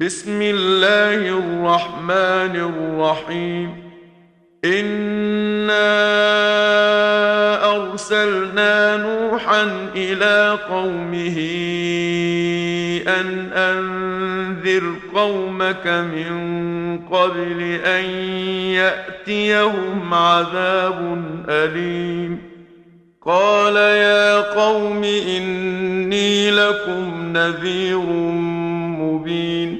بسم الله الرحمن الرحيم. إنا أرسلنا نوحا إلى قومه أن أنذر قومك من قبل أن يأتيهم عذاب أليم. قال يا قوم إني لكم نذير مبين.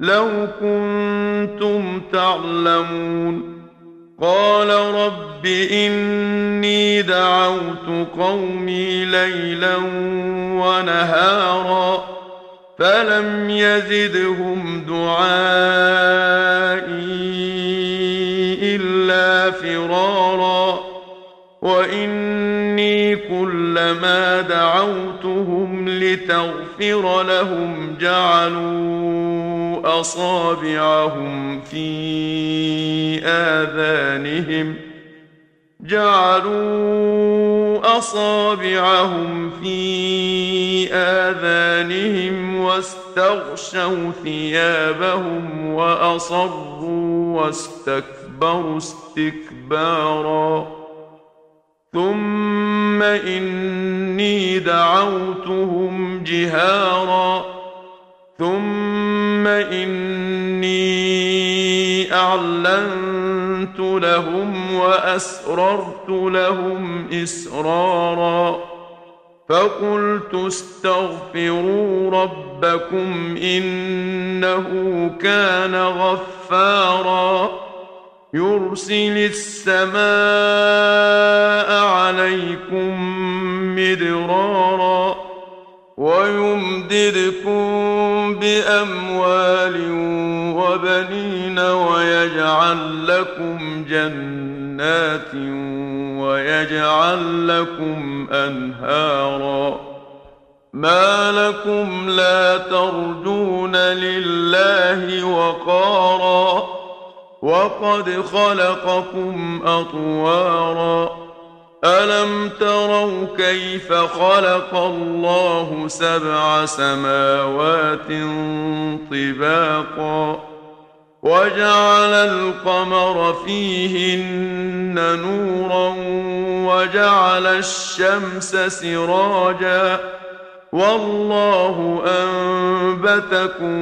لو كنتم تعلمون قال رب إني دعوت قومي ليلا ونهارا فلم يزدهم دعائي دعوتهم لتغفر لهم جعلوا اصابعهم في اذانهم جعلوا اصابعهم في اذانهم واستغشوا ثيابهم واصروا واستكبروا استكبارا ثم اني دعوتهم جهارا ثم اني اعلنت لهم واسررت لهم اسرارا فقلت استغفروا ربكم انه كان غفارا يرسل السماء عليكم مدرارا ويمددكم بأموال وبنين ويجعل لكم جنات ويجعل لكم أنهارا ما لكم لا ترجون لله وقارا وقد خلقكم أطوارا. ألم تروا كيف خلق الله سبع سماوات طباقا؟ وجعل القمر فيهن نورا وجعل الشمس سراجا. والله أنبتكم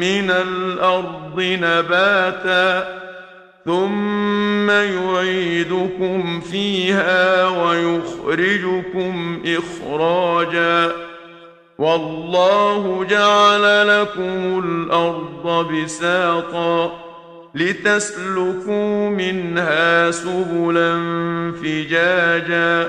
من الأرض نباتا ثم يعيدكم فيها ويخرجكم إخراجا والله جعل لكم الأرض بساطا لتسلكوا منها سبلا فجاجا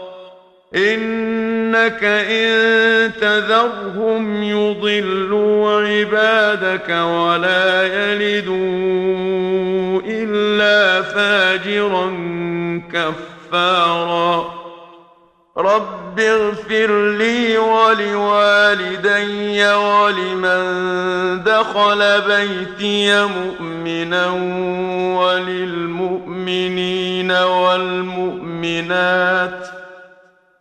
إنك إن تذرهم يضلوا عبادك ولا يلدوا إلا فاجرا كفارا. رب اغفر لي ولوالدي ولمن دخل بيتي مؤمنا وللمؤمنين والمؤمنات ۖ